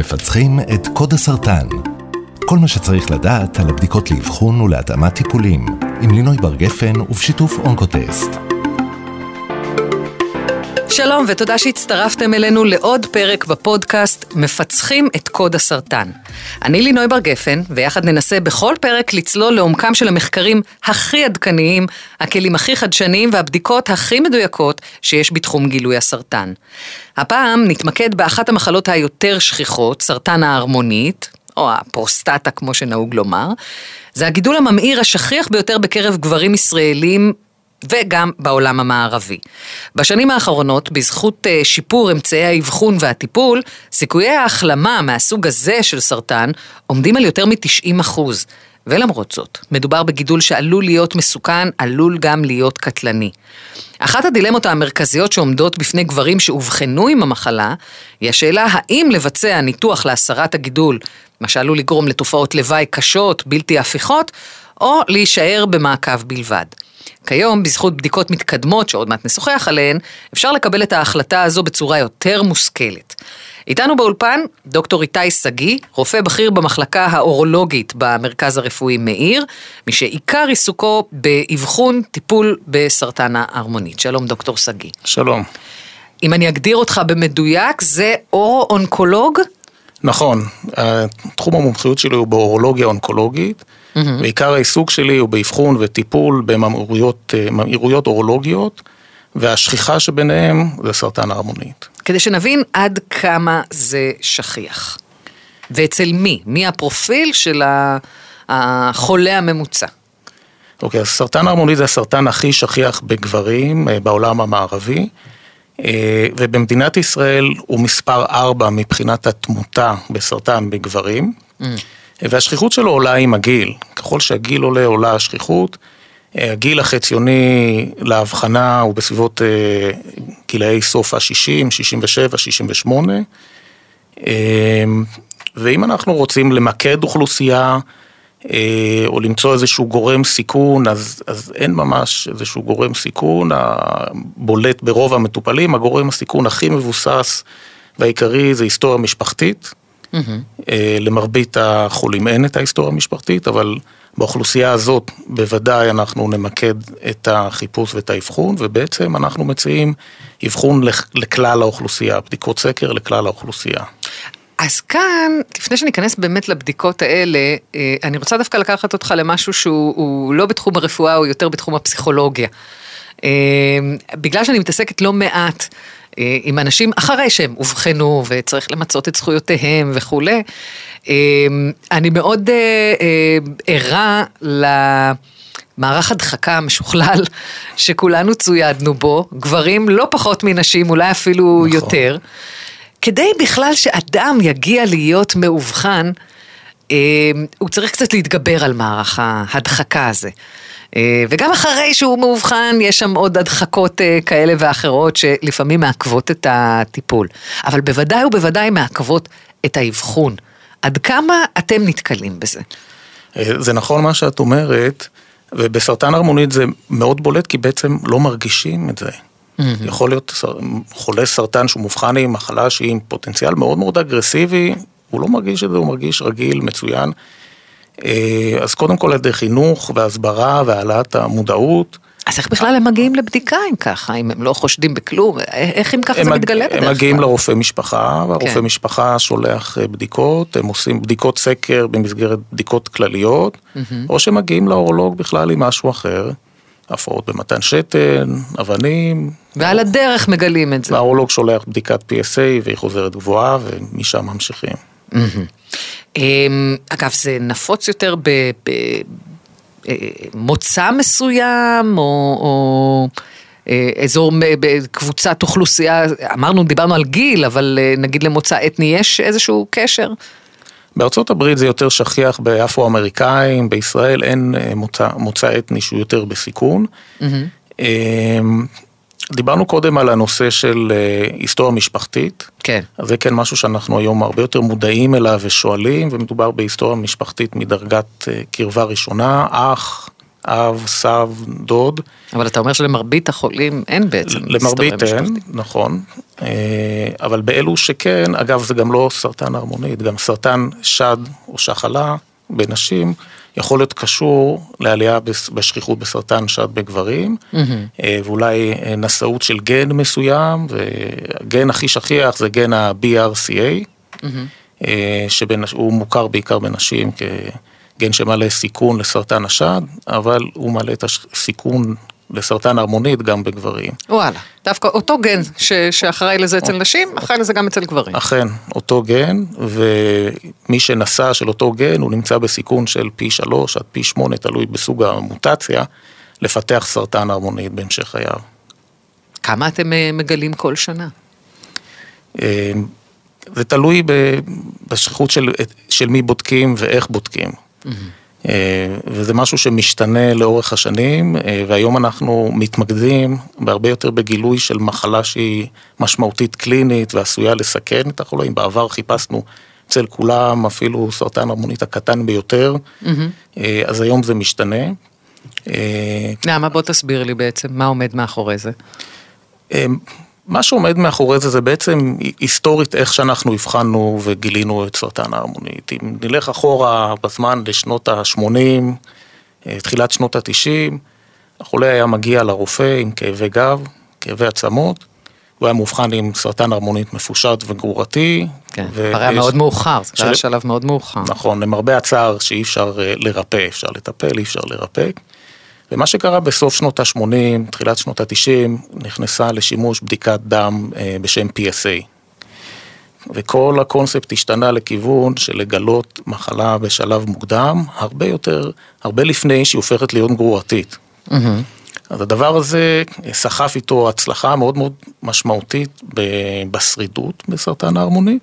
מפצחים את קוד הסרטן. כל מה שצריך לדעת על הבדיקות לאבחון ולהתאמת טיפולים, עם לינוי בר גפן ובשיתוף אונקוטסט. שלום ותודה שהצטרפתם אלינו לעוד פרק בפודקאסט מפצחים את קוד הסרטן. אני לינוי בר גפן, ויחד ננסה בכל פרק לצלול לעומקם של המחקרים הכי עדכניים, הכלים הכי חדשניים והבדיקות הכי מדויקות שיש בתחום גילוי הסרטן. הפעם נתמקד באחת המחלות היותר שכיחות, סרטן ההרמונית, או הפרוסטטה כמו שנהוג לומר. זה הגידול הממאיר השכיח ביותר בקרב גברים ישראלים וגם בעולם המערבי. בשנים האחרונות, בזכות אה, שיפור אמצעי האבחון והטיפול, סיכויי ההחלמה מהסוג הזה של סרטן עומדים על יותר מ-90 אחוז. ולמרות זאת, מדובר בגידול שעלול להיות מסוכן, עלול גם להיות קטלני. אחת הדילמות המרכזיות שעומדות בפני גברים שאובחנו עם המחלה, היא השאלה האם לבצע ניתוח להסרת הגידול, מה שעלול לגרום לתופעות לוואי קשות, בלתי הפיכות, או להישאר במעקב בלבד. כיום, בזכות בדיקות מתקדמות, שעוד מעט נשוחח עליהן, אפשר לקבל את ההחלטה הזו בצורה יותר מושכלת. איתנו באולפן דוקטור איתי שגיא, רופא בכיר במחלקה האורולוגית במרכז הרפואי מאיר, מי שעיקר עיסוקו באבחון טיפול בסרטן ההרמונית. שלום דוקטור שגיא. שלום. אם אני אגדיר אותך במדויק, זה אורו-אונקולוג? נכון, תחום המומחיות שלי הוא באורולוגיה אונקולוגית, mm-hmm. ועיקר העיסוק שלי הוא באבחון וטיפול בממאירויות אורולוגיות, והשכיחה שביניהם זה סרטן ההרמונית. כדי שנבין עד כמה זה שכיח. ואצל מי? מי הפרופיל של החולה הממוצע? אוקיי, אז סרטן ההרמונית זה הסרטן הכי שכיח בגברים אה, בעולם המערבי. אה, ובמדינת ישראל הוא מספר 4 מבחינת התמותה בסרטן בגברים, mm. והשכיחות שלו עולה עם הגיל. ככל שהגיל עולה, עולה השכיחות. אה, הגיל החציוני להבחנה הוא בסביבות אה, גילאי סוף ה-60, 67, 68. ואם אנחנו רוצים למקד אוכלוסייה, אה, או למצוא איזשהו גורם סיכון, אז, אז אין ממש איזשהו גורם סיכון, הבולט ברוב המטופלים, הגורם הסיכון הכי מבוסס והעיקרי זה היסטוריה משפחתית. Mm-hmm. למרבית החולים אין את ההיסטוריה המשפחתית, אבל באוכלוסייה הזאת בוודאי אנחנו נמקד את החיפוש ואת האבחון, ובעצם אנחנו מציעים אבחון לכלל האוכלוסייה, בדיקות סקר לכלל האוכלוסייה. אז כאן, לפני שניכנס באמת לבדיקות האלה, אה, אני רוצה דווקא לקחת אותך למשהו שהוא לא בתחום הרפואה, הוא יותר בתחום הפסיכולוגיה. אה, בגלל שאני מתעסקת לא מעט עם אנשים אחרי שהם אובחנו וצריך למצות את זכויותיהם וכולי, אני מאוד ערה למערך הדחקה המשוכלל שכולנו צוידנו בו, גברים לא פחות מנשים, אולי אפילו נכון. יותר. כדי בכלל שאדם יגיע להיות מאובחן, אה, הוא צריך קצת להתגבר על מערך ההדחקה הזה. אה, וגם אחרי שהוא מאובחן, יש שם עוד הדחקות אה, כאלה ואחרות שלפעמים מעכבות את הטיפול. אבל בוודאי ובוודאי מעכבות את האבחון. עד כמה אתם נתקלים בזה? זה נכון מה שאת אומרת, ובסרטן הרמונית זה מאוד בולט כי בעצם לא מרגישים את זה. Mm-hmm. יכול להיות חולה סרטן שהוא מאובחן עם מחלה שהיא עם פוטנציאל מאוד מאוד אגרסיבי, הוא לא מרגיש את זה, הוא מרגיש רגיל, מצוין. אה, אז קודם כל על ידי חינוך והסברה והעלאת המודעות. אז איך בכלל הם מגיעים לבדיקה אם ככה, אם הם לא חושדים בכלום, איך אם ככה זה מתגלה בדרך כלל? הם מגיעים לרופא משפחה, והרופא כן. משפחה שולח אה, בדיקות, הם עושים בדיקות סקר במסגרת בדיקות כלליות. או שמגיעים לאורולוג בכלל עם משהו אחר. הפרעות במתן שתן, אבנים. ועל הדרך מגלים את זה. והאורולוג שולח בדיקת PSA והיא חוזרת גבוהה ומשם ממשיכים. אמ, אגב, זה נפוץ יותר במוצא אה, מסוים, או... אה, אזור, בקבוצת אוכלוסייה, אמרנו, דיברנו על גיל, אבל אה, נגיד למוצא אתני יש איזשהו קשר? בארצות הברית זה יותר שכיח באפרו-אמריקאים, בישראל אין מוצא, מוצא אתני שהוא יותר בסיכון. Mm-hmm. דיברנו קודם על הנושא של אה, היסטוריה משפחתית. כן. זה כן משהו שאנחנו היום הרבה יותר מודעים אליו ושואלים, ומדובר בהיסטוריה משפחתית מדרגת קרבה ראשונה, אח, אב, סב, דוד. אבל אתה אומר שלמרבית החולים אין בעצם למרבית אין, נכון. אה, אבל באלו שכן, אגב זה גם לא סרטן הרמונית, גם סרטן שד או שחלה בנשים, יכול להיות קשור לעלייה בשכיחות בסרטן שד בגברים, mm-hmm. ואולי נשאות של גן מסוים, והגן הכי שכיח זה גן ה-BRCA, mm-hmm. שהוא מוכר בעיקר בנשים כגן שמעלה סיכון לסרטן השד, אבל הוא מעלה את הסיכון לסרטן הרמונית גם בגברים. וואלה, דווקא אותו גן ש, שאחראי לזה אצל נשים, אחראי לזה גם אצל גברים. אכן, אותו גן, ומי שנשא של אותו גן, הוא נמצא בסיכון של פי שלוש עד פי שמונה, תלוי בסוג המוטציה, לפתח סרטן הרמונית בהמשך חייו. כמה אתם אה, מגלים כל שנה? אה, זה תלוי בשכיחות של, של מי בודקים ואיך בודקים. Mm-hmm. אה, וזה משהו שמשתנה לאורך השנים, אה, והיום אנחנו מתמקדים בהרבה יותר בגילוי של מחלה שהיא משמעותית קלינית ועשויה לסכן את החולים. בעבר חיפשנו אצל כולם אפילו סרטן הרמונית הקטן ביותר, mm-hmm. אז היום זה משתנה. למה? בוא תסביר לי בעצם, מה עומד מאחורי זה? מה שעומד מאחורי זה זה בעצם היסטורית איך שאנחנו הבחנו וגילינו את סרטן ההרמונית. אם נלך אחורה בזמן לשנות ה-80, אה, תחילת שנות ה-90, החולה היה מגיע לרופא עם כאבי גב, כאבי עצמות, הוא היה מאובחן עם סרטן הרמונית מפושט וגרורתי. כן, ו- היה מאוד מאוחר, זה היה שלב מאוד מאוחר. נכון, למרבה הצער שאי אפשר אה, לרפא, אפשר לטפל, אי אפשר לרפא. ומה שקרה בסוף שנות ה-80, תחילת שנות ה-90, נכנסה לשימוש בדיקת דם אה, בשם PSA. וכל הקונספט השתנה לכיוון של לגלות מחלה בשלב מוקדם, הרבה יותר, הרבה לפני שהיא הופכת להיות גרורתית. Mm-hmm. אז הדבר הזה סחף איתו הצלחה מאוד מאוד משמעותית בשרידות בסרטן ההרמונית,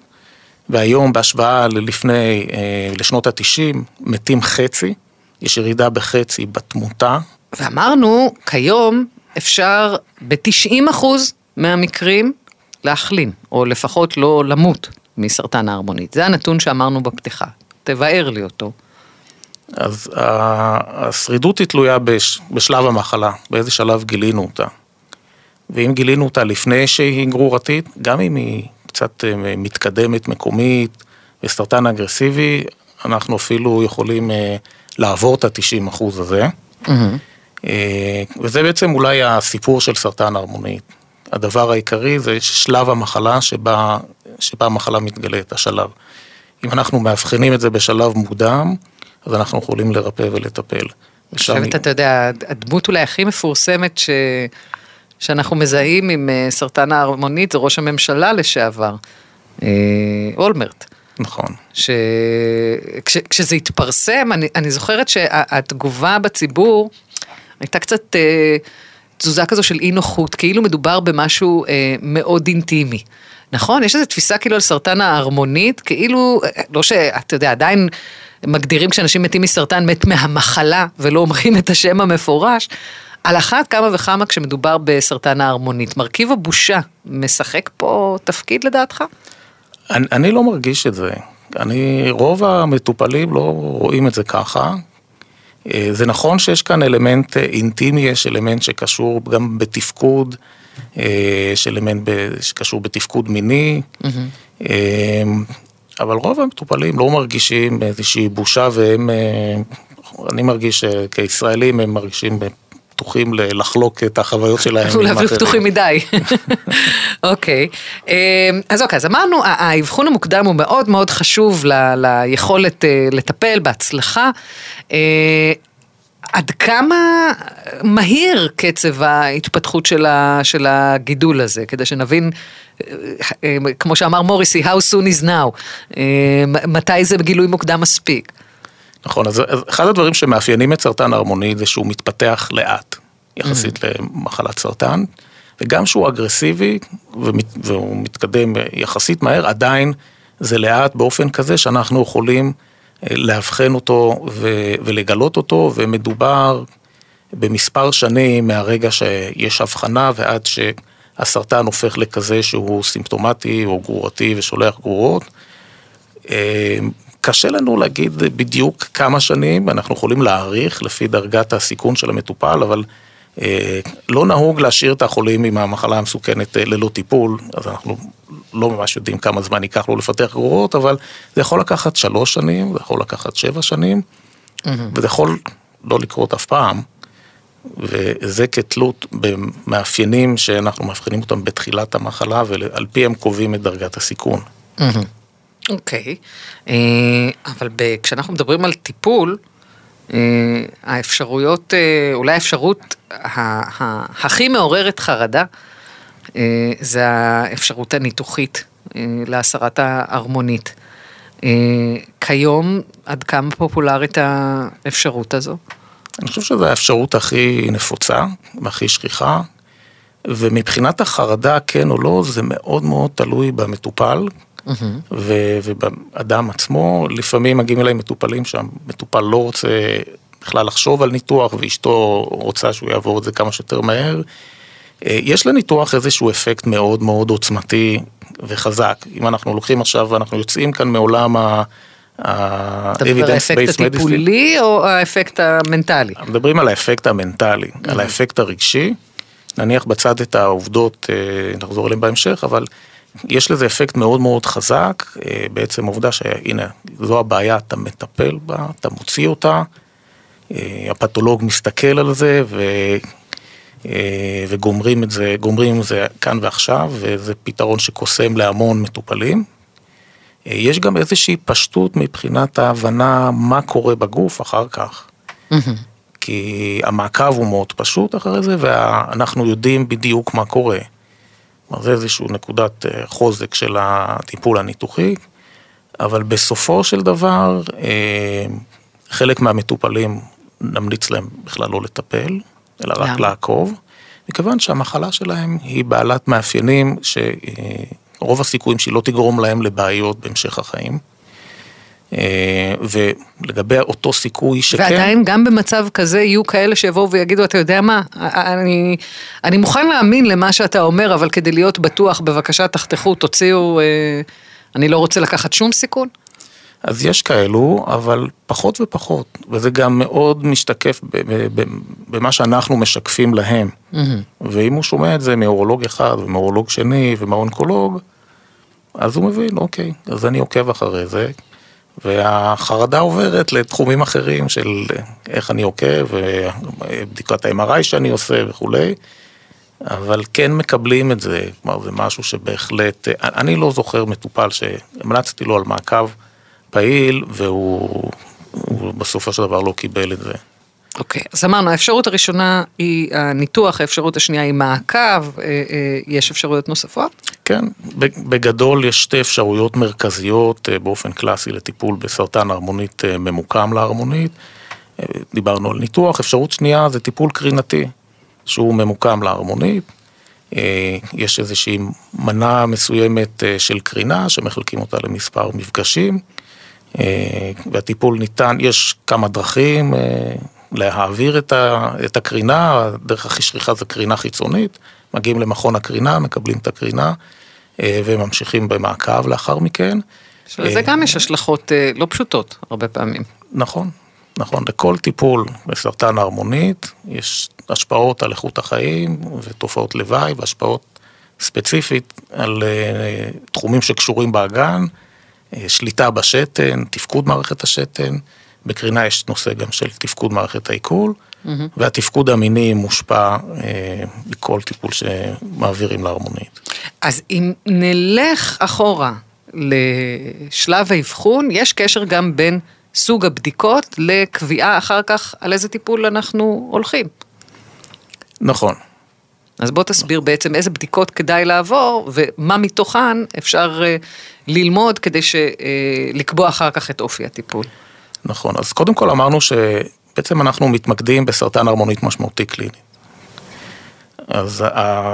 והיום בהשוואה ללפני, אה, לשנות ה-90, מתים חצי, יש ירידה בחצי בתמותה ואמרנו, כיום אפשר ב-90% מהמקרים להחלים, או לפחות לא למות מסרטן ההרמונית. זה הנתון שאמרנו בפתיחה. תבאר לי אותו. אז השרידות היא תלויה בש, בשלב המחלה, באיזה שלב גילינו אותה. ואם גילינו אותה לפני שהיא גרורתית, גם אם היא קצת אה, מתקדמת מקומית וסרטן אגרסיבי, אנחנו אפילו יכולים אה, לעבור את ה-90% הזה. Mm-hmm. אה, וזה בעצם אולי הסיפור של סרטן הרמונית. הדבר העיקרי זה שלב המחלה שבה, שבה המחלה מתגלית, השלב. אם אנחנו מאבחנים את זה בשלב מוקדם, אז אנחנו יכולים לרפא ולטפל. אני חושבת, אתה יודע, הדמות אולי הכי מפורסמת ש... שאנחנו מזהים עם אה, סרטן ההרמונית זה ראש הממשלה לשעבר, אה, אולמרט. נכון. ש... כש... כשזה התפרסם, אני, אני זוכרת שהתגובה בציבור, הייתה קצת אה, תזוזה כזו של אי נוחות, כאילו מדובר במשהו אה, מאוד אינטימי. נכון? יש איזו תפיסה כאילו על סרטן ההרמונית, כאילו, אה, לא שאתה יודע, עדיין מגדירים כשאנשים מתים מסרטן מת מהמחלה ולא אומרים את השם המפורש. על אחת כמה וכמה כשמדובר בסרטן ההרמונית. מרכיב הבושה משחק פה תפקיד לדעתך? אני, אני לא מרגיש את זה. אני, רוב המטופלים לא רואים את זה ככה, זה נכון שיש כאן אלמנט אה, אינטימי, יש אלמנט שקשור גם בתפקוד, אה, יש אלמנט שקשור בתפקוד מיני, mm-hmm. אבל רוב המטופלים לא מרגישים איזושהי בושה והם, אני מרגיש שכישראלים הם מרגישים פתוחים לחלוק את החוויות שלהם. אולי פתוחים מדי. אוקיי, אז אוקיי, אז אמרנו, האבחון המוקדם הוא מאוד מאוד חשוב ליכולת לטפל בהצלחה. עד כמה מהיר קצב ההתפתחות של, ה, של הגידול הזה, כדי שנבין, כמו שאמר מוריסי, how soon is now, מתי זה גילוי מוקדם מספיק. נכון, אז אחד הדברים שמאפיינים את סרטן ההרמוני זה שהוא מתפתח לאט, יחסית mm. למחלת סרטן, וגם שהוא אגרסיבי והוא מתקדם יחסית מהר, עדיין זה לאט באופן כזה שאנחנו יכולים לאבחן אותו ולגלות אותו, ומדובר במספר שנים מהרגע שיש הבחנה ועד שהסרטן הופך לכזה שהוא סימפטומטי או גרורתי ושולח גרורות. קשה לנו להגיד בדיוק כמה שנים, אנחנו יכולים להעריך לפי דרגת הסיכון של המטופל, אבל אה, לא נהוג להשאיר את החולים עם המחלה המסוכנת אה, ללא טיפול, אז אנחנו לא ממש יודעים כמה זמן ייקח לו לפתח גרורות, אבל זה יכול לקחת שלוש שנים, זה יכול לקחת שבע שנים, mm-hmm. וזה יכול לא לקרות אף פעם. וזה כתלות במאפיינים שאנחנו מאבחנים אותם בתחילת המחלה ועל פי הם קובעים את דרגת הסיכון. אוקיי, אה, אבל כשאנחנו מדברים על טיפול, אה, האפשרויות, אה, אולי האפשרות הכי מעוררת חרדה, זה האפשרות הניתוחית להסרת ההרמונית. כיום, עד כמה פופולרית האפשרות הזו? אני חושב שזו האפשרות הכי נפוצה והכי שכיחה, ומבחינת החרדה, כן או לא, זה מאוד מאוד תלוי במטופל mm-hmm. ובאדם עצמו. לפעמים מגיעים אליי מטופלים שהמטופל לא רוצה בכלל לחשוב על ניתוח, ואשתו רוצה שהוא יעבור את זה כמה שיותר מהר. אה, יש לניתוח איזשהו אפקט מאוד מאוד עוצמתי וחזק. אם אנחנו לוקחים עכשיו, אנחנו יוצאים כאן מעולם ה... אתה מדבר על האפקט הטיפולי או האפקט המנטלי? מדברים על האפקט המנטלי, על האפקט הרגשי. נניח בצד את העובדות, אה, נחזור אליהן בהמשך, אבל יש לזה אפקט מאוד מאוד חזק, אה, בעצם העובדה שהנה, זו הבעיה, אתה מטפל בה, אתה מוציא אותה, אה, הפתולוג מסתכל על זה ו... וגומרים את זה, גומרים את זה כאן ועכשיו, וזה פתרון שקוסם להמון מטופלים. יש גם איזושהי פשטות מבחינת ההבנה מה קורה בגוף אחר כך. כי המעקב הוא מאוד פשוט אחרי זה, ואנחנו יודעים בדיוק מה קורה. כלומר, זה איזושהי נקודת אה, חוזק של הטיפול הניתוחי, אבל בסופו של דבר, אה, חלק מהמטופלים נמליץ להם בכלל לא לטפל, אלא רק לעקוב, מכיוון שהמחלה שלהם היא בעלת מאפיינים ש... אה, הסיכויים שהיא לא תגרום להם לבעיות בהמשך החיים. אה, ולגבי אותו סיכוי שכן... ועדיין גם במצב כזה יהיו כאלה שיבואו ויגידו, אתה יודע מה, אני, אני מוכן להאמין למה שאתה אומר, אבל כדי להיות בטוח, בבקשה תחתכו, תוציאו, אה, אני לא רוצה לקחת שום סיכון? אז יש כאלו, אבל פחות ופחות, וזה גם מאוד משתקף במה שאנחנו משקפים להם. Mm-hmm. ואם הוא שומע את זה מאורולוג אחד ומאורולוג שני ומהאונקולוג, אז הוא מבין, אוקיי, אז אני עוקב אחרי זה, והחרדה עוברת לתחומים אחרים של איך אני עוקב, ובדיקת ה-MRI שאני עושה וכולי, אבל כן מקבלים את זה, כלומר זה משהו שבהחלט, אני לא זוכר מטופל שהמלצתי לו על מעקב. פעיל, והוא בסופו של דבר לא קיבל את זה. אוקיי, okay, אז אמרנו, האפשרות הראשונה היא הניתוח, האפשרות השנייה היא מעקב, אה, אה, יש אפשרויות נוספות? כן, בגדול יש שתי אפשרויות מרכזיות אה, באופן קלאסי לטיפול בסרטן הרמונית ממוקם להרמונית. דיברנו על ניתוח, אפשרות שנייה זה טיפול קרינתי, שהוא ממוקם להרמונית. יש איזושהי מנה מסוימת של קרינה שמחלקים אותה למספר מפגשים. והטיפול ניתן, יש כמה דרכים להעביר את הקרינה, הדרך הכי שכיחה זה קרינה חיצונית, מגיעים למכון הקרינה, מקבלים את הקרינה אה, וממשיכים במעקב לאחר מכן. לזה גם יש השלכות לא פשוטות הרבה פעמים. נכון, נכון, לכל טיפול בסרטן ההרמונית יש השפעות על איכות החיים ותופעות לוואי והשפעות ספציפית על תחומים שקשורים באגן. אה, שליטה בשתן, תפקוד מערכת השתן, בקרינה יש נושא גם של תפקוד מערכת העיכול, mm-hmm. והתפקוד המיני מושפע אה, מכל טיפול שמעבירים להרמונית. אז אם נלך אחורה לשלב האבחון, יש קשר גם בין סוג הבדיקות לקביעה אחר כך על איזה טיפול אנחנו הולכים. נכון. אז בוא תסביר בעצם איזה בדיקות כדאי לעבור ומה מתוכן אפשר אה, ללמוד כדי. אה, לקבוע אחר כך את אופי הטיפול. נכון, אז קודם כל אמרנו שבעצם אנחנו מתמקדים בסרטן הרמונית משמעותי קליני. אז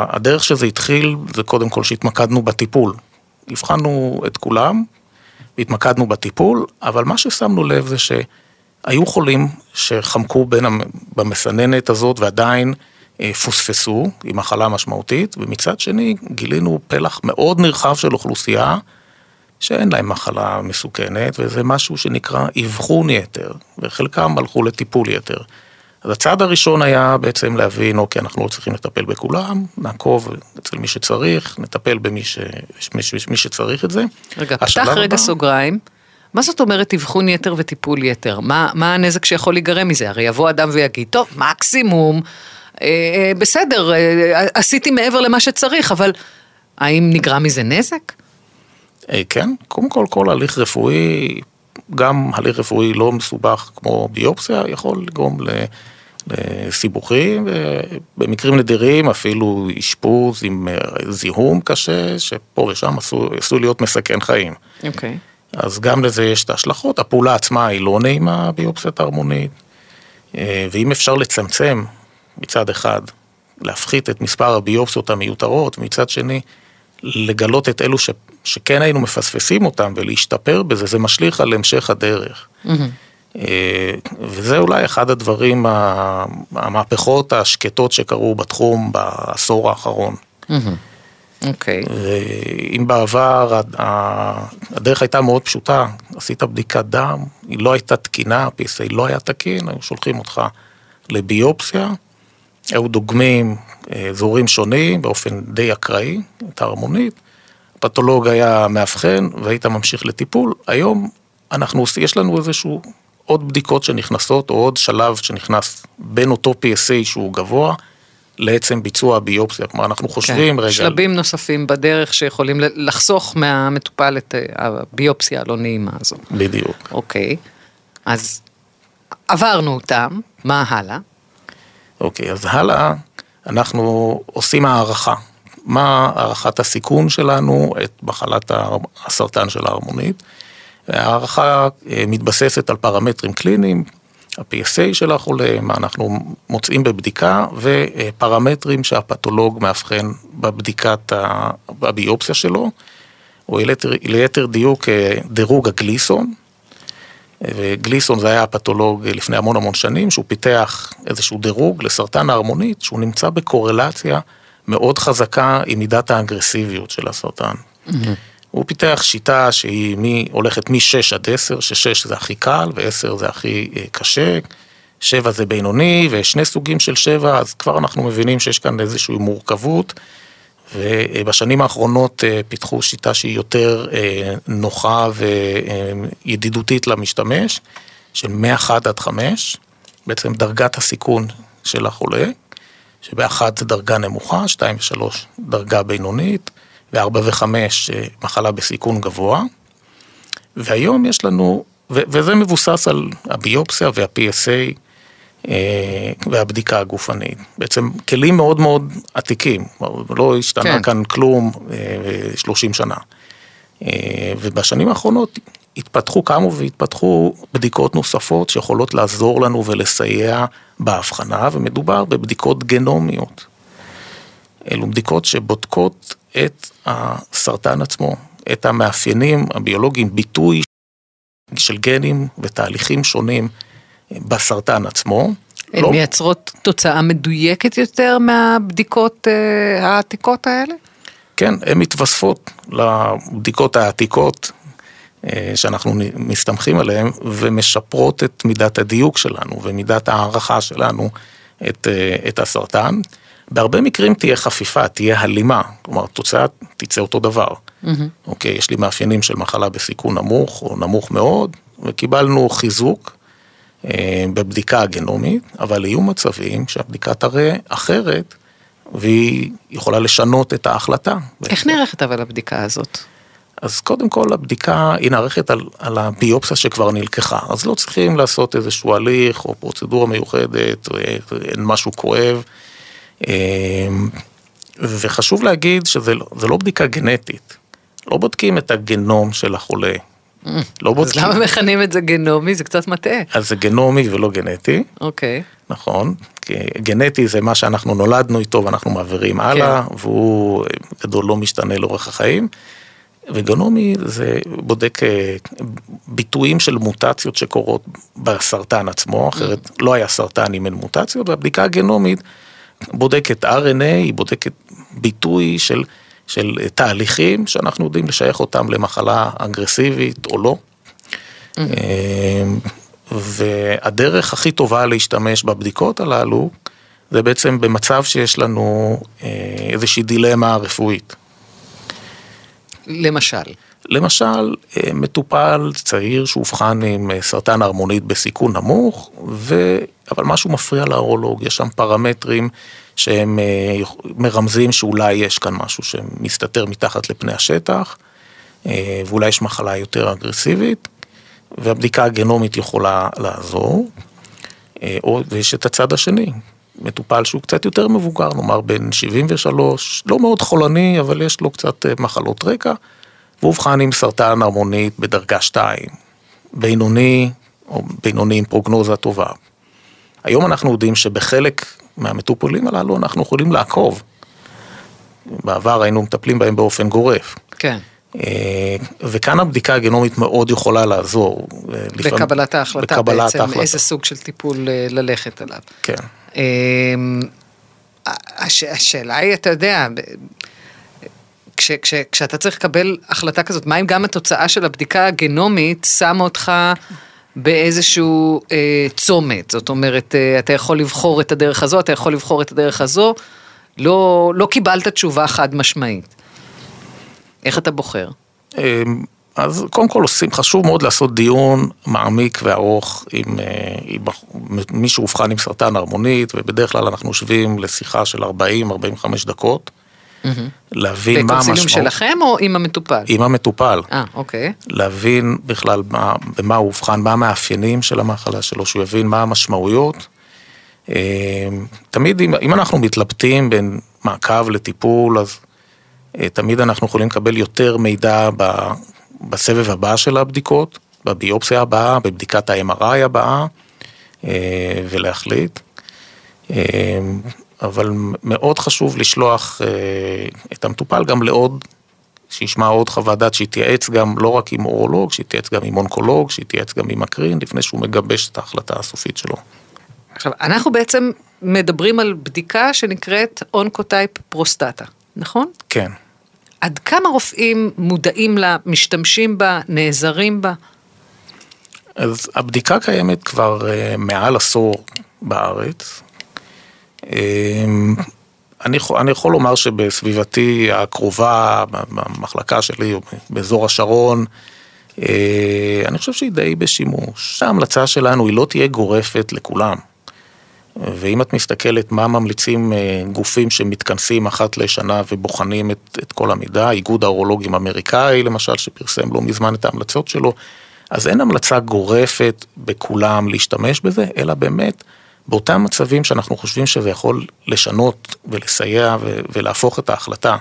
הדרך שזה התחיל זה קודם כל שהתמקדנו בטיפול. הבחנו את כולם והתמקדנו בטיפול, אבל מה ששמנו לב זה שהיו חולים שחמקו בין במסננת הזאת ועדיין אה, פוספסו עם מחלה משמעותית, ומצד שני גילינו פלח מאוד נרחב של אוכלוסייה שאין להם מחלה מסוכנת, וזה משהו שנקרא אבחון יתר, וחלקם הלכו לטיפול יתר. אז הצעד הראשון היה בעצם להבין, אוקיי, אנחנו לא צריכים לטפל בכולם, נעקוב אצל מי שצריך, נטפל במי ש... מי, מי שצריך את זה. רגע, פתח רגע הבא... סוגריים. מה זאת אומרת אבחון יתר וטיפול יתר? מה, מה הנזק שיכול להיגרם מזה? הרי יבוא אדם ויגיד, טוב, מקסימום, אה, אה, בסדר, אה, עשיתי מעבר למה שצריך, אבל האם נגרם מזה נזק? אה, כן, קודם כל, כל הליך רפואי, גם הליך רפואי לא מסובך כמו ביופסיה, יכול לגרום. לסיבוכים, ובמקרים נדירים אפילו אשפוז עם אה, זיהום קשה, שפה ושם עשוי להיות מסכן חיים. אוקיי. Okay. אז גם לזה יש את ההשלכות, הפעולה עצמה היא לא נעימה ביופסיית הרמונית, אה, ואם אפשר לצמצם מצד אחד, להפחית את מספר הביופסיות המיותרות, מצד שני, לגלות את אלו ש, שכן היינו מפספסים אותם ולהשתפר בזה, זה משליך על המשך הדרך. Mm-hmm. וזה אולי אחד הדברים, המהפכות השקטות שקרו בתחום בעשור האחרון. Mm-hmm. אוקיי. Okay. אם בעבר הדרך הייתה מאוד פשוטה, עשית בדיקת דם, היא לא הייתה תקינה, PSA לא היה תקין, היו שולחים אותך לביופסיה, היו דוגמים אה, אזורים שונים באופן די אקראי, את ההרמונית, הפתולוג היה מאבחן והיית ממשיך לטיפול, היום אנחנו, יש לנו איזשהו עוד בדיקות שנכנסות או עוד שלב שנכנס בין אותו PSA שהוא גבוה. לעצם ביצוע הביופסיה, כלומר אנחנו כן, חושבים כן, רגע... שלבים נוספים בדרך שיכולים לחסוך מהמטופל את אה, הביופסיה הלא נעימה הזו. בדיוק. אוקיי, אז עברנו אותם, מה הלאה? אוקיי, אז הלאה אנחנו עושים הערכה. מה הערכת הסיכון שלנו את מחלת הסרטן של ההרמונית? ההערכה אה, מתבססת על פרמטרים קליניים, ה-PSA של החולה, מה אנחנו מוצאים בבדיקה, ופרמטרים שהפתולוג מאבחן בבדיקת הביופסיה שלו, או ליתר דיוק אה, דירוג הגליסון. וגליסון זה היה הפתולוג לפני המון המון שנים, שהוא פיתח איזשהו דירוג לסרטן ההרמונית, שהוא נמצא בקורלציה מאוד חזקה עם מידת האגרסיביות של הסרטן. Mm-hmm. הוא פיתח שיטה שהיא מי, הולכת מ-6 עד 10, ש-6 זה הכי קל ו-10 זה הכי אה, קשה, 7 זה בינוני ויש שני סוגים של 7, אז כבר אנחנו מבינים שיש כאן איזושהי מורכבות. ובשנים האחרונות אה, פיתחו שיטה שהיא יותר אה, נוחה וידידותית למשתמש, של מ-1 עד 5, בעצם דרגת הסיכון של החולה, שבאחת זה דרגה נמוכה, 2 ו-3 דרגה בינונית, ו-4 ו-5 מחלה בסיכון גבוה. והיום יש לנו, וזה מבוסס על הביופסיה וה-PSA אה, והבדיקה הגופנית. בעצם כלים מאוד מאוד עתיקים, לא השתנה כן. כאן כלום 30 אה, שנה. אה, ובשנים האחרונות התפתחו, קמו והתפתחו בדיקות נוספות שיכולות לעזור לנו ולסייע בהבחנה, ומדובר בבדיקות גנומיות. אלו בדיקות שבודקות את הסרטן עצמו, את המאפיינים הביולוגיים, ביטוי של גנים ותהליכים שונים בסרטן עצמו. הן לא... מייצרות תוצאה מדויקת יותר מהבדיקות uh, העתיקות האלה? כן, הן מתווספות לבדיקות העתיקות uh, שאנחנו מסתמכים עליהן ומשפרות את מידת הדיוק שלנו ומידת ההערכה שלנו את, uh, את הסרטן. בהרבה מקרים תהיה חפיפה, תהיה הלימה, כלומר התוצאה תצא אותו דבר. Mm-hmm. אוקיי, יש לי מאפיינים של מחלה בסיכון נמוך או נמוך מאוד, וקיבלנו חיזוק אה, בבדיקה הגנומית, אבל יהיו מצבים שהבדיקה תראה אחרת, והיא יכולה לשנות את ההחלטה. איך נערכת אבל הבדיקה הזאת? אז קודם כל הבדיקה היא נערכת על, על הביופסיה שכבר נלקחה, אז לא צריכים לעשות איזשהו הליך או פרוצדורה מיוחדת, או אין משהו כואב. אה, וחשוב להגיד שזה לא, לא בדיקה גנטית, לא בודקים את הגנום של החולה, לא בודקים. אז למה מכנים את זה גנומי? זה קצת מטעה. אז זה גנומי ולא גנטי. אוקיי. נכון. גנטי זה מה שאנחנו נולדנו איתו ואנחנו מעבירים הלאה, כן. והוא גדול לא משתנה לאורך החיים. וגנומי זה בודק אה, ביטויים של מוטציות שקורות בסרטן עצמו, אחרת mm. לא היה סרטן אם אין מוטציות, והבדיקה הגנומית בודקת RNA, היא בודקת ביטוי של של תהליכים שאנחנו יודעים לשייך אותם למחלה אגרסיבית או לא. Mm-hmm. והדרך הכי טובה להשתמש בבדיקות הללו, זה בעצם במצב שיש לנו אה, איזושהי דילמה רפואית. למשל? למשל, אה, מטופל צעיר שאובחן עם אה, סרטן הרמונית בסיכון נמוך, ו... אבל משהו מפריע לאורולוג, יש שם פרמטרים שהם מרמזים שאולי יש כאן משהו שמסתתר מתחת לפני השטח, ואולי יש מחלה יותר אגרסיבית. והבדיקה הגנומית יכולה לעזור. אה, ויש את הצד השני, מטופל שהוא קצת יותר מבוגר, נאמר בן 73, לא מאוד חולני, אבל יש לו קצת אה, מחלות רקע, ואובחן עם סרטן הרמונית בדרגה 2, בינוני או בינוני עם פרוגנוזה טובה. היום אנחנו יודעים שבחלק מהמטופלים הללו אנחנו יכולים לעקוב. בעבר היינו מטפלים בהם באופן גורף. כן. אה, וכאן הבדיקה הגנומית מאוד יכולה לעזור. בקבלת ההחלטה בקבלת בעצם, ההחלטה. איזה סוג של טיפול אה, ללכת עליו. כן. אמ, הש, השאלה היא, אתה יודע, כש, כש, כשאתה צריך לקבל החלטה כזאת, מה אם גם התוצאה של הבדיקה הגנומית שמה אותך באיזשהו אה, צומת? זאת אומרת, אה, אתה יכול לבחור את הדרך הזו, אתה יכול לבחור את הדרך הזו, לא, לא קיבלת תשובה חד משמעית. איך אתה בוחר? אמ, אז קודם כל עושים, חשוב מאוד לעשות דיון מעמיק וארוך עם, אה, עם מי שאובחן עם סרטן הרמונית, ובדרך כלל אנחנו יושבים לשיחה של 40-45 דקות. להבין מה המשמעות. בקונסילום שלכם או עם המטופל? עם המטופל. אה, אוקיי. להבין בכלל מה, במה הוא אובחן, מה המאפיינים של המחלה שלו, שהוא יבין מה המשמעויות. אמ, תמיד אם, אם אנחנו מתלבטים בין מעקב לטיפול, אז אה, תמיד אנחנו יכולים לקבל יותר מידע בסבב הבא של הבדיקות, בביופסיה הבאה, בבדיקת ה-MRI הבאה, אה, ולהחליט. אה, אבל מאוד חשוב לשלוח את המטופל גם לעוד, שישמע עוד חוות דעת, שיתייעץ גם לא רק עם אורולוג, שיתייעץ גם עם אונקולוג, שיתייעץ גם עם מקרין, לפני שהוא מגבש את ההחלטה הסופית שלו. עכשיו, אנחנו בעצם מדברים על בדיקה שנקראת אונקוטייפ פרוסטטה, נכון? כן. עד כמה רופאים מודעים לה, משתמשים בה, נעזרים בה? אז הבדיקה קיימת כבר אה, מעל עשור בארץ. Um, אני, אני יכול לומר שבסביבתי הקרובה, במחלקה שלי, באזור השרון, uh, אני חושב שהיא די בשימוש. ההמלצה שלנו היא לא תהיה גורפת לכולם. ואם את מסתכלת מה ממליצים אה, גופים שמתכנסים אחת לשנה ובוחנים את, את כל המידע, איגוד האורולוגים האמריקאי למשל, שפרסם לא מזמן את ההמלצות שלו, אז אין המלצה גורפת בכולם להשתמש בזה, אלא באמת באותם מצבים שאנחנו חושבים שזה יכול לשנות ולסייע ולהפוך את ההחלטה.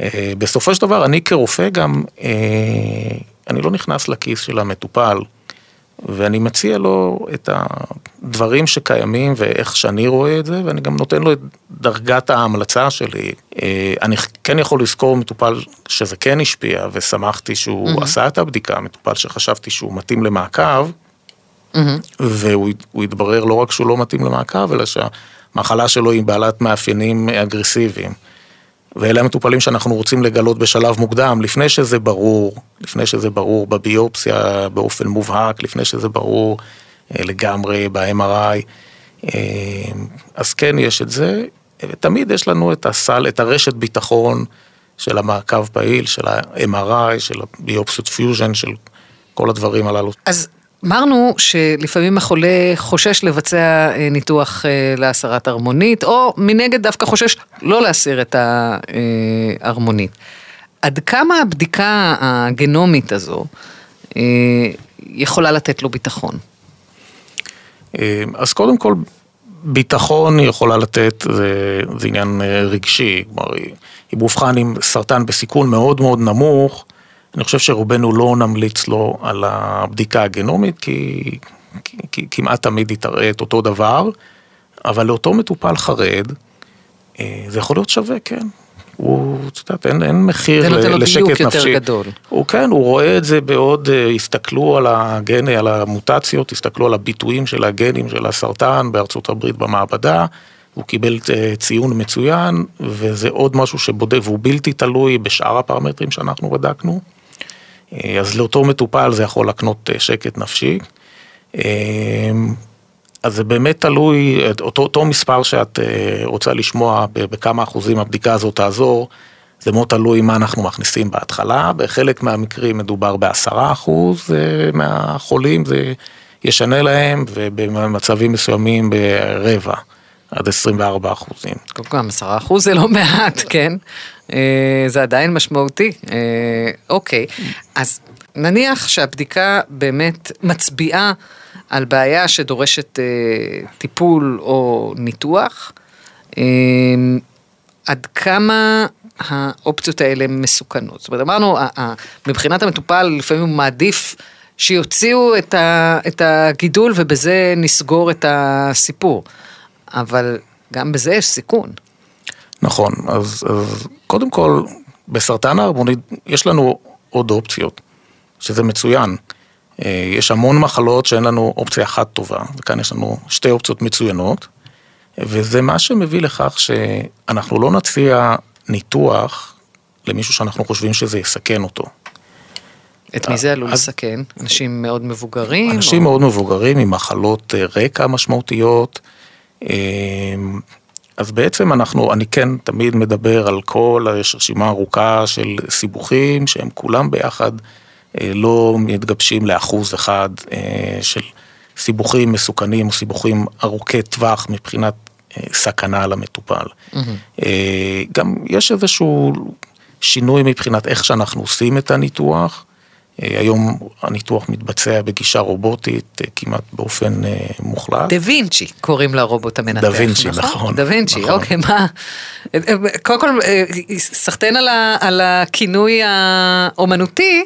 אה, בסופו של דבר, אני כרופא גם, אה, אני לא נכנס לכיס של המטופל. ואני מציע לו את הדברים שקיימים ואיך שאני רואה את זה, ואני גם נותן לו את דרגת ההמלצה שלי. אה, אני כן יכול לזכור מטופל שזה כן השפיע, ושמחתי שהוא mm-hmm. עשה את הבדיקה, מטופל שחשבתי שהוא מתאים למעקב, והוא התברר לא רק שהוא לא מתאים למעקב, אלא שהמחלה שלו היא בעלת מאפיינים אגרסיביים. ואלה המטופלים שאנחנו רוצים לגלות בשלב מוקדם, לפני שזה ברור, לפני שזה ברור בביופסיה באופן מובהק, לפני שזה ברור אה, לגמרי ב-MRI. אה, אז כן, יש את זה. תמיד יש לנו את הסל, את הרשת ביטחון של המעקב פעיל, של ה-MRI, של הביופסיות פיוז'ן, של כל הדברים הללו. אז אמרנו שלפעמים החולה חושש לבצע אה, ניתוח אה, להסרת הרמונית, או מנגד דווקא חושש לא להסיר את ההרמונית. עד כמה הבדיקה הגנומית הזו אה, יכולה לתת לו ביטחון? אז קודם כל, ביטחון היא יכולה לתת, זה, זה עניין רגשי, כלומר, אם אובחן עם סרטן בסיכון מאוד מאוד נמוך, אני חושב שרובנו לא נמליץ לו על הבדיקה הגנומית, כי, כי, כי כמעט תמיד היא תראה את אותו דבר, אבל לאותו מטופל חרד, אה, זה יכול להיות שווה, כן. הוא, את יודעת, אין, אין מחיר לשקט נפשי. זה נותן לו דיוק יותר גדול. הוא כן, הוא רואה את זה בעוד, אה, הסתכלו על הגן, על המוטציות, הסתכלו על הביטויים של הגנים של הסרטן בארצות הברית במעבדה, הוא קיבל אה, ציון מצוין, וזה עוד משהו שבודק, והוא בלתי תלוי בשאר הפרמטרים שאנחנו בדקנו. אה, אז לאותו מטופל זה יכול להקנות אה, שקט נפשי. אז זה באמת תלוי, אותו, אותו מספר שאת רוצה לשמוע, בכמה אחוזים הבדיקה הזאת תעזור, זה מאוד תלוי מה אנחנו מכניסים בהתחלה, בחלק מהמקרים מדובר בעשרה אחוז מהחולים, זה ישנה להם, ובמצבים מסוימים ברבע. עד 24 אחוזים. קודם כל, 10 אחוז זה לא מעט, כן? אה, זה עדיין משמעותי. אה, אוקיי, אז נניח שהבדיקה באמת מצביעה על בעיה שדורשת אה, טיפול או ניתוח, עד כמה האופציות האלה מסוכנות. זאת אומרת, אמרנו, מבחינת המטופל, לפעמים הוא מעדיף שיוציאו את, ה, את הגידול ובזה נסגור את הסיפור. אבל גם בזה יש סיכון. נכון, אז, אז קודם כל, בסרטן ההרמוני יש לנו עוד אופציות, שזה מצוין. אה, יש המון מחלות שאין לנו אופציה אחת טובה, וכאן יש לנו שתי אופציות מצוינות, וזה מה שמביא לכך שאנחנו לא נציע ניתוח למישהו שאנחנו חושבים שזה יסכן אותו. את מי זה עלול לסכן? אנשים מאוד מבוגרים? אנשים או... מאוד מבוגרים עם מחלות אה, רקע משמעותיות. אמ, אז בעצם אנחנו, אני כן תמיד מדבר על כל, יש רשימה ארוכה של סיבוכים שהם כולם ביחד אה, לא מתגבשים לאחוז אחד אה, של סיבוכים מסוכנים או סיבוכים ארוכי טווח מבחינת אה, סכנה למטופל. Mm-hmm. גם יש איזשהו שינוי מבחינת איך שאנחנו עושים את הניתוח. אה, היום הניתוח מתבצע בגישה רובוטית אה, כמעט באופן אה, מוחלט. דה וינצ'י קוראים לרובוט המנתח, דה וינצ'י, נכון? נכון דה וינצ'י, נכון. אוקיי, מה... קודם כל, סחטיין על, על הכינוי האומנותי,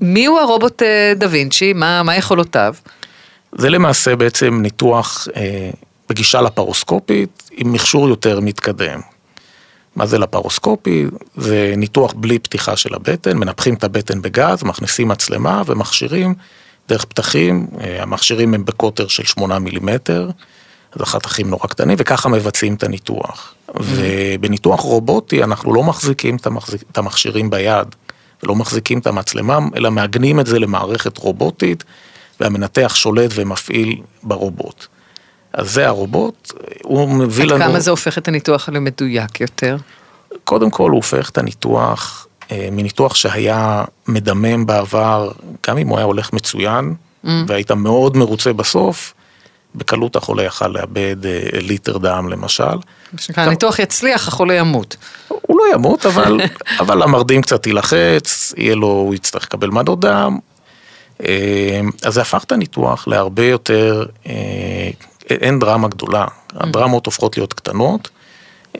מי הוא הרובוט דה וינצ'י? מה, מה יכולותיו? זה למעשה בעצם ניתוח בגישה לפרוסקופית עם מכשור יותר מתקדם. מה זה לפרוסקופי? זה ניתוח בלי פתיחה של הבטן, מנפחים את הבטן בגז, מכניסים מצלמה ומכשירים דרך פתחים, אה, המכשירים הם בקוטר של 8 מילימטר, זה חתכים נורא קטנים, וככה מבצעים את הניתוח. Mm-hmm. ובניתוח רובוטי אנחנו לא מחזיקים את המכשירים ביד, ולא מחזיקים את המצלמה, אלא מעגנים את זה למערכת רובוטית, והמנתח שולט ומפעיל ברובוט. אז זה הרובוט, הוא מביא לנו... עד כמה זה הופך את הניתוח למדויק יותר? קודם כל הוא הופך את הניתוח אה, מניתוח שהיה מדמם בעבר, גם אם הוא היה הולך מצוין, mm. והיית מאוד מרוצה בסוף, בקלות החולה יכל לאבד אה, ליטר דם למשל. הניתוח יצליח, החולה ימות. הוא לא ימות, אבל, אבל המרדים קצת יילחץ, יהיה לו, הוא יצטרך לקבל מנות דם. אה, אז זה הפך את הניתוח להרבה יותר אין דרמה גדולה, הדרמות הופכות להיות קטנות,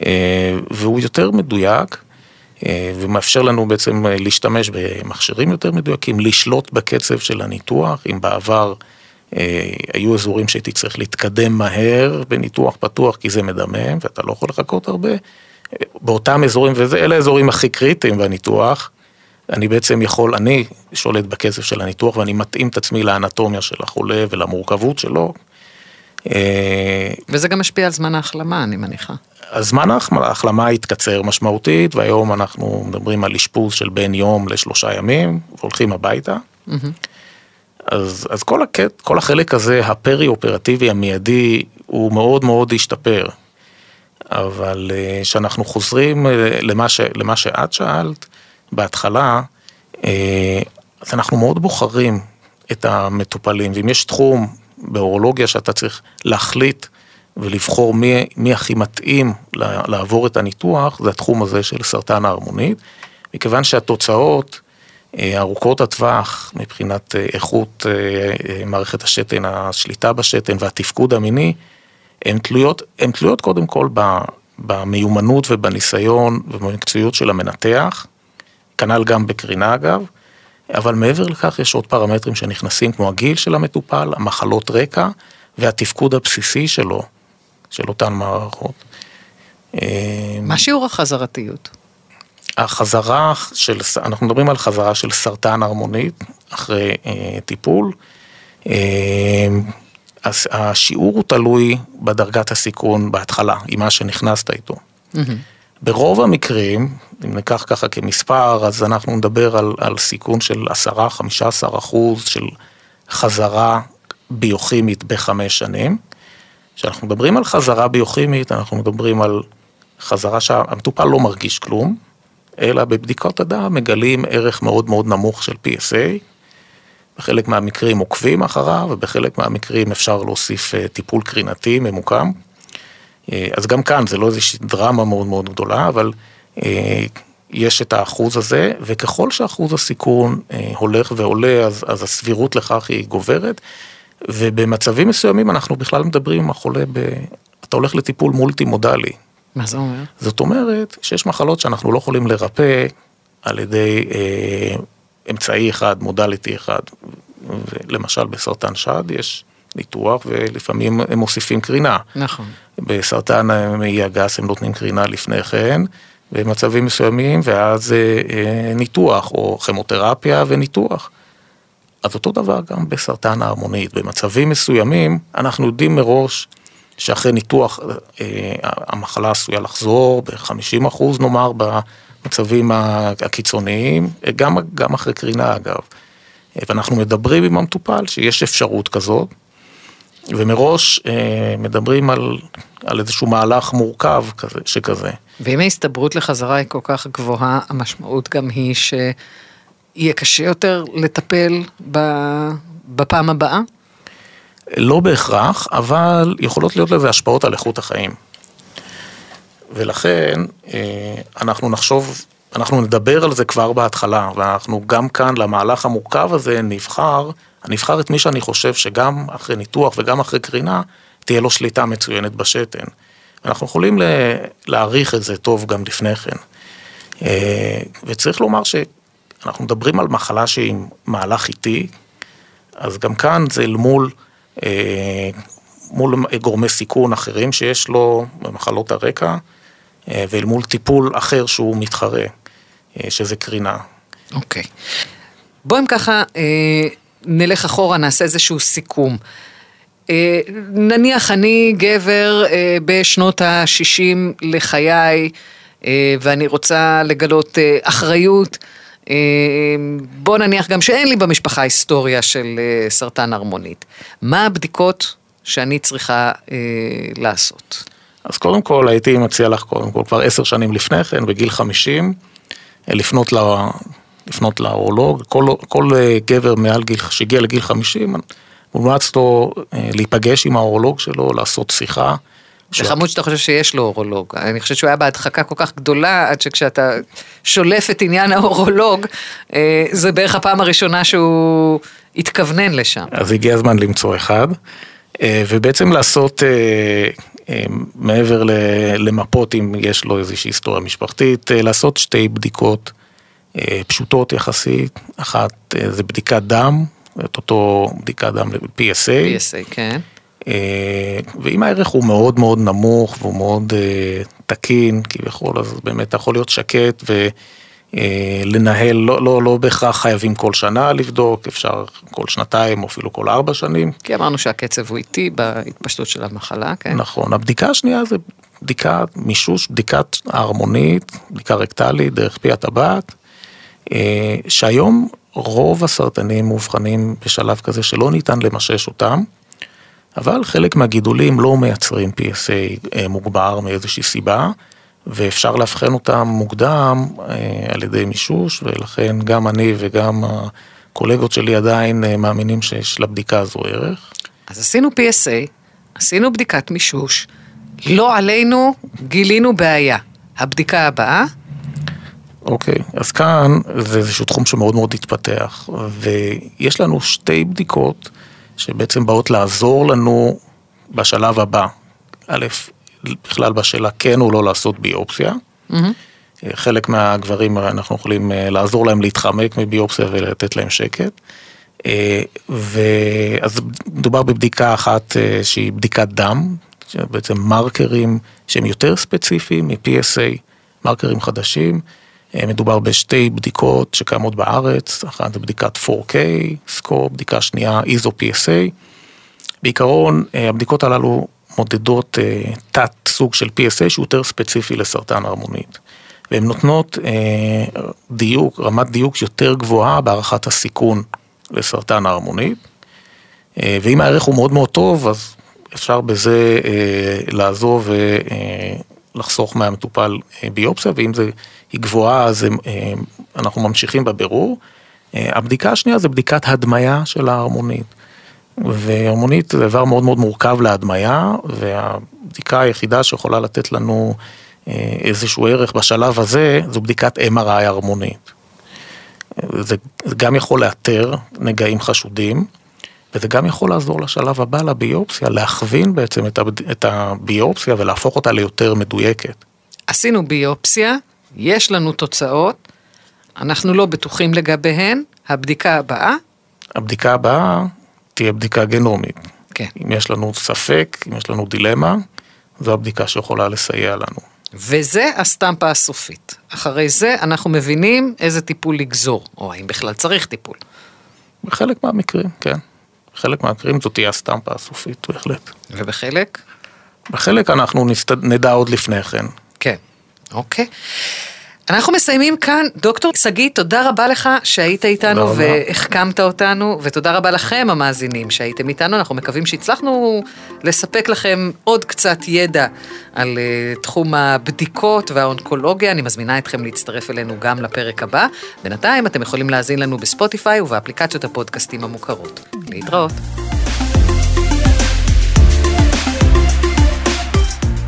אה, והוא יותר מדויק, אה, ומאפשר לנו בעצם להשתמש במכשירים יותר מדויקים, לשלוט בקצב של הניתוח, אם בעבר אה, היו אזורים שהייתי צריך להתקדם מהר בניתוח פתוח כי זה מדמם ואתה לא יכול לחכות הרבה, באותם אזורים, ואלה האזורים הכי קריטיים בניתוח, אני בעצם יכול, אני שולט בקצב של הניתוח ואני מתאים את עצמי לאנטומיה של החולה ולמורכבות שלו, אה, וזה גם משפיע על זמן ההחלמה, אני מניחה. הזמן ההחלמה התקצר משמעותית, והיום אנחנו מדברים על אשפוז של בין יום לשלושה ימים, והולכים הביתה. אז, אז כל, הקט, כל החלק הזה, הפרי-אופרטיבי המיידי, הוא מאוד מאוד השתפר. אבל אה, כשאנחנו חוזרים אה, למה, ש, למה שאת שאלת בהתחלה, אז אנחנו מאוד בוחרים את המטופלים, ואם יש תחום באורולוגיה שאתה צריך להחליט ולבחור מי, מי הכי מתאים לעבור את הניתוח, זה התחום הזה של סרטן ההרמונית, מכיוון שהתוצאות אה, ארוכות הטווח מבחינת אה, איכות אה, מערכת השתן, השליטה בשתן והתפקוד המיני, הן תלויות, הן תלויות קודם כל במיומנות ובניסיון ובמקצועיות של המנתח, כנ"ל גם בקרינה אגב. אבל מעבר לכך יש עוד פרמטרים שנכנסים כמו הגיל של המטופל, המחלות רקע והתפקוד הבסיסי שלו, של אותן מערכות. מה שיעור החזרתיות? החזרה של, אנחנו מדברים על חזרה של סרטן הרמונית אחרי אה, טיפול. אה, השיעור הוא תלוי בדרגת הסיכון בהתחלה, עם מה שנכנסת איתו. ברוב המקרים, אם ניקח ככה כמספר, אז אנחנו נדבר על, על סיכון של 10-15 אחוז של חזרה ביוכימית בחמש שנים. כשאנחנו מדברים על חזרה ביוכימית, אנחנו מדברים על חזרה שהמטופל לא מרגיש כלום, אלא בבדיקות הדם מגלים ערך מאוד מאוד נמוך של PSA. בחלק מהמקרים עוקבים אחריו, ובחלק מהמקרים אפשר להוסיף אה, טיפול קרינתי ממוקם. אה, אז גם כאן זה לא איזושהי דרמה מאוד מאוד גדולה, אבל אה, יש את האחוז הזה, וככל שאחוז הסיכון הולך ועולה, אז, אז הסבירות לכך היא גוברת, ובמצבים מסוימים אנחנו בכלל מדברים עם החולה, ב... אתה הולך לטיפול מולטי מודלי. מה זה אומר? זאת אומרת שיש מחלות שאנחנו לא יכולים לרפא על ידי אה, אמצעי אחד, מודליטי אחד. למשל בסרטן שד יש ניתוח ולפעמים הם מוסיפים קרינה. נכון. בסרטן מעי הגס הם נותנים קרינה לפני כן, במצבים מסוימים, ואז אה, אה, ניתוח, או כימותרפיה וניתוח. אז אותו דבר גם בסרטן ההרמונית, במצבים מסוימים אנחנו יודעים מראש שאחרי ניתוח אה, המחלה עשויה לחזור ב-50 אחוז נאמר במצבים הקיצוניים, גם, גם אחרי קרינה אגב. ואנחנו מדברים עם המטופל שיש אפשרות כזאת, ומראש אה, מדברים על, על איזשהו מהלך מורכב כזה, שכזה. ואם ההסתברות לחזרה היא כל כך גבוהה, המשמעות גם היא שיהיה קשה יותר לטפל בפעם הבאה? לא בהכרח, אבל יכולות להיות לזה השפעות על איכות החיים. ולכן אה, אנחנו נחשוב, אנחנו נדבר על זה כבר בהתחלה, ואנחנו גם כאן למהלך המורכב הזה נבחר, נבחר את מי שאני חושב שגם אחרי ניתוח וגם אחרי קרינה, תהיה לו שליטה מצוינת בשתן. אנחנו יכולים להעריך את זה טוב גם לפני כן. אה, וצריך לומר שאנחנו מדברים על מחלה שהיא מהלך איטי, אז גם כאן זה אל מול אה, מול גורמי סיכון אחרים שיש לו במחלות הרקע, אה, ואל מול טיפול אחר שהוא מתחרה, שזה קרינה. אוקיי. Okay. בואו אם ככה נלך אחורה, נעשה איזשהו סיכום. נניח אני גבר בשנות ה-60 לחיי, ואני רוצה לגלות אחריות. בוא נניח גם שאין לי במשפחה היסטוריה של אה, סרטן הרמונית. מה הבדיקות שאני צריכה אה, לעשות? אז קודם כל הייתי מציע לך קודם כל כבר עשר שנים לפני כן, בגיל חמישים, אה, לפנות, לה, לפנות לאורולוג. כל, כל גבר מעל גיל, שהגיע לגיל חמישים, מומלץ לו להיפגש עם האורולוג שלו, לעשות שיחה. זה חמוד שאתה חושב שיש לו אורולוג. אני חושבת שהוא היה בהדחקה כל כך גדולה, עד שכשאתה שולף את עניין האורולוג, אה, זה בערך הפעם הראשונה שהוא התכוונן לשם. אז הגיע הזמן למצוא אחד, אה, ובעצם לעשות, אה, מעבר למפות אם יש לו איזושהי היסטוריה משפחתית, לעשות שתי בדיקות פשוטות יחסית. אחת זה בדיקת דם, את אותו בדיקת דם ל-PSA. PSA, כן. אה, ואם הערך הוא מאוד מאוד נמוך והוא מאוד אה, תקין כביכול, אז באמת אתה יכול להיות שקט ולנהל, לא, לא, לא בהכרח חייבים כל שנה לבדוק, אפשר כל שנתיים או אפילו כל ארבע שנים. כי אמרנו שהקצב הוא איטי בהתפשטות של המחלה, כן? נכון, הבדיקה השנייה זה בדיקת מישוש, בדיקת ההרמונית, בדיקה רקטלית דרך פי הטבעת, אה, שהיום רוב הסרטנים מאובחנים בשלב כזה שלא ניתן למשש אותם. אבל חלק מהגידולים לא מייצרים PSA אה, מוגבר מאיזושהי סיבה, ואפשר לאבחן אותם מוקדם אה, על ידי מישוש, ולכן גם אני וגם הקולגות שלי עדיין אה, מאמינים שיש לבדיקה הזו ערך. אז עשינו PSA, עשינו בדיקת מישוש, לא עלינו גילינו בעיה. הבדיקה הבאה? אוקיי, okay, אז כאן זה איזשהו תחום שמאוד מאוד התפתח, ויש לנו שתי בדיקות. שבעצם באות לעזור לנו בשלב הבא. א', בכלל בשאלה כן או לא לעשות ביופסיה. Mm-hmm. חלק מהגברים אנחנו יכולים אה, לעזור להם להתחמק מביופסיה ולתת להם שקט. אה, ואז מדובר בבדיקה אחת שהיא בדיקת דם, בעצם מרקרים שהם יותר ספציפיים מ-PSA, מרקרים חדשים. מדובר בשתי בדיקות שקיימות בארץ, אחת זה בדיקת 4K, סקור, בדיקה שנייה איזו PSA, בעיקרון, הבדיקות הללו מודדות תת סוג של PSA שהוא יותר ספציפי לסרטן הרמונית. והן נותנות דיוק, רמת דיוק יותר גבוהה בהערכת הסיכון לסרטן ההרמונית. ואם הערך הוא מאוד מאוד טוב, אז אפשר בזה לעזור ולחסוך מהמטופל ביופסיה, ואם זה, היא גבוהה אז אנחנו ממשיכים בבירור. הבדיקה השנייה זה בדיקת הדמיה של ההרמונית. והרמונית זה דבר מאוד מאוד מורכב להדמיה, והבדיקה היחידה שיכולה לתת לנו איזשהו ערך בשלב הזה, זו בדיקת MRI הרמונית. זה גם יכול לאתר נגעים חשודים, וזה גם יכול לעזור לשלב הבא לביופסיה, להכווין בעצם את הביופסיה ולהפוך אותה ליותר מדויקת. עשינו ביופסיה, יש לנו תוצאות, אנחנו לא בטוחים לגביהן, הבדיקה הבאה? הבדיקה הבאה תהיה בדיקה גנומית. כן. אם יש לנו ספק, אם יש לנו דילמה, זו הבדיקה שיכולה לסייע לנו. וזה הסטמפה הסופית. אחרי זה אנחנו מבינים איזה טיפול לגזור, או האם בכלל צריך טיפול. בחלק מהמקרים, כן. בחלק מהמקרים זאת תהיה הסטמפה הסופית, בהחלט. ובחלק? בחלק אנחנו נסתד... נדע עוד לפני כן. כן, אוקיי. אנחנו מסיימים כאן. דוקטור שגיא, תודה רבה לך שהיית איתנו והחכמת אותנו, ותודה רבה לכם המאזינים שהייתם איתנו. אנחנו מקווים שהצלחנו לספק לכם עוד קצת ידע על uh, תחום הבדיקות והאונקולוגיה. אני מזמינה אתכם להצטרף אלינו גם לפרק הבא. בינתיים אתם יכולים להאזין לנו בספוטיפיי ובאפליקציות הפודקאסטים המוכרות. להתראות.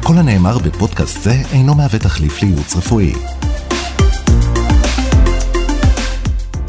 כל הנאמר בפודקאסט זה אינו מהווה תחליף לייעוץ רפואי.